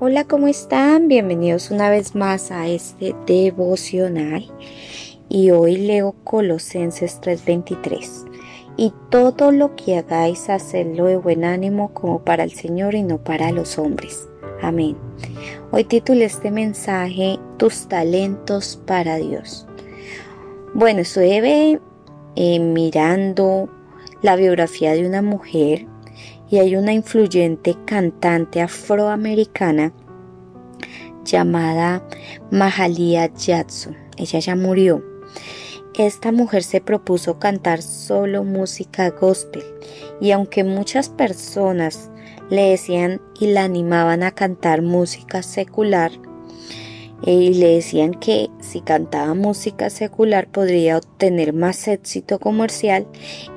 Hola, ¿cómo están? Bienvenidos una vez más a este devocional. Y hoy leo Colosenses 3:23. Y todo lo que hagáis, hacedlo de buen ánimo como para el Señor y no para los hombres. Amén. Hoy titulé este mensaje Tus talentos para Dios. Bueno, estuve eh, mirando la biografía de una mujer y hay una influyente cantante afroamericana llamada Mahalia Jackson. Ella ya murió. Esta mujer se propuso cantar solo música gospel y aunque muchas personas le decían y la animaban a cantar música secular, eh, y le decían que si cantaba música secular podría obtener más éxito comercial,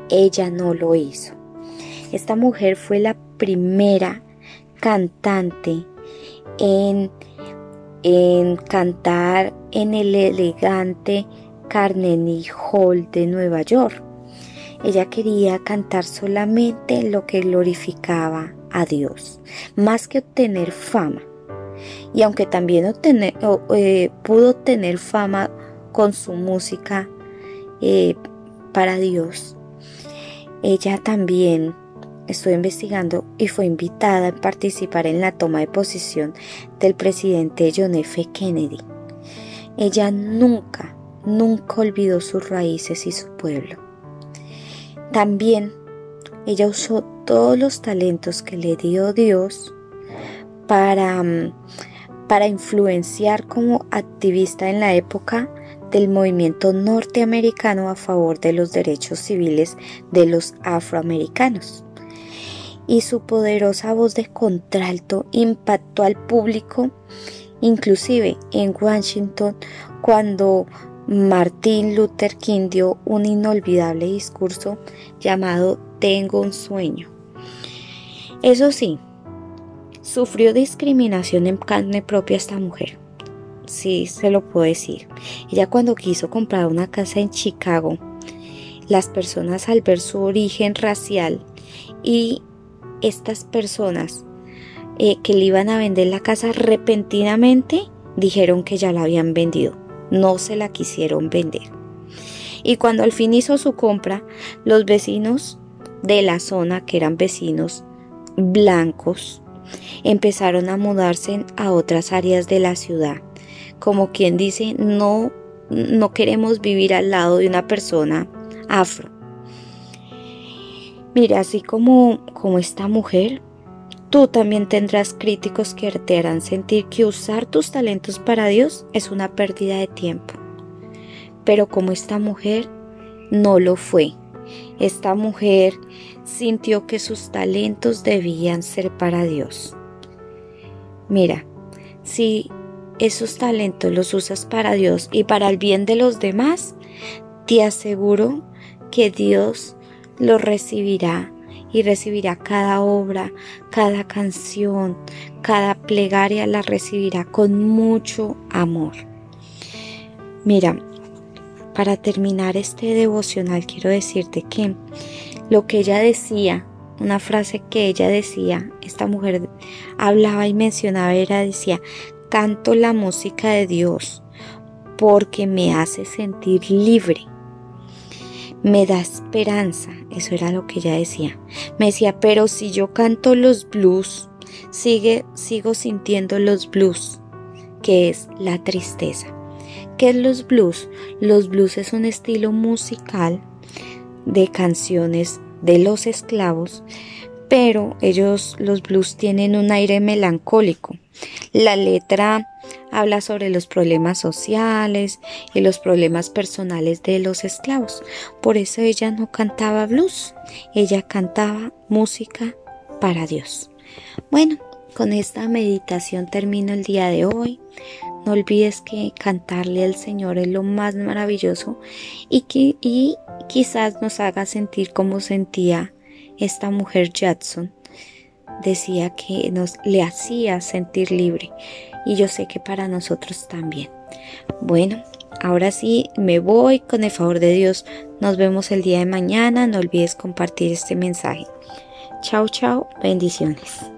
ella no lo hizo. Esta mujer fue la primera cantante en, en cantar en el elegante Carnegie Hall de Nueva York. Ella quería cantar solamente lo que glorificaba a Dios, más que obtener fama. Y aunque también eh, pudo obtener fama con su música eh, para Dios, ella también estuvo investigando y fue invitada a participar en la toma de posición del presidente John F. Kennedy. Ella nunca, nunca olvidó sus raíces y su pueblo. También ella usó todos los talentos que le dio Dios para, mm, para influenciar como activista en la época del movimiento norteamericano a favor de los derechos civiles de los afroamericanos y su poderosa voz de contralto impactó al público, inclusive en Washington, cuando Martin Luther King dio un inolvidable discurso llamado Tengo un sueño. Eso sí, sufrió discriminación en carne propia esta mujer. Sí, se lo puedo decir. Ella cuando quiso comprar una casa en Chicago, las personas al ver su origen racial y estas personas eh, que le iban a vender la casa repentinamente dijeron que ya la habían vendido, no se la quisieron vender. Y cuando al fin hizo su compra, los vecinos de la zona, que eran vecinos blancos, empezaron a mudarse a otras áreas de la ciudad. Como quien dice, no, no queremos vivir al lado de una persona afro. Mira, así como, como esta mujer, tú también tendrás críticos que te harán sentir que usar tus talentos para Dios es una pérdida de tiempo. Pero como esta mujer no lo fue. Esta mujer sintió que sus talentos debían ser para Dios. Mira, si esos talentos los usas para Dios y para el bien de los demás, te aseguro que Dios lo recibirá y recibirá cada obra, cada canción, cada plegaria la recibirá con mucho amor. Mira, para terminar este devocional quiero decirte que lo que ella decía, una frase que ella decía, esta mujer hablaba y mencionaba era decía, canto la música de Dios porque me hace sentir libre me da esperanza. Eso era lo que ella decía. Me decía, pero si yo canto los blues, sigue, sigo sintiendo los blues, que es la tristeza. ¿Qué es los blues? Los blues es un estilo musical de canciones de los esclavos, pero ellos, los blues, tienen un aire melancólico. La letra habla sobre los problemas sociales y los problemas personales de los esclavos. Por eso ella no cantaba blues, ella cantaba música para Dios. Bueno, con esta meditación termino el día de hoy. No olvides que cantarle al Señor es lo más maravilloso y, que, quizás nos haga sentir como sentía esta mujer Jackson. Decía que nos le hacía sentir libre y yo sé que para nosotros también. Bueno, ahora sí me voy con el favor de Dios. Nos vemos el día de mañana. No olvides compartir este mensaje. Chao, chao. Bendiciones.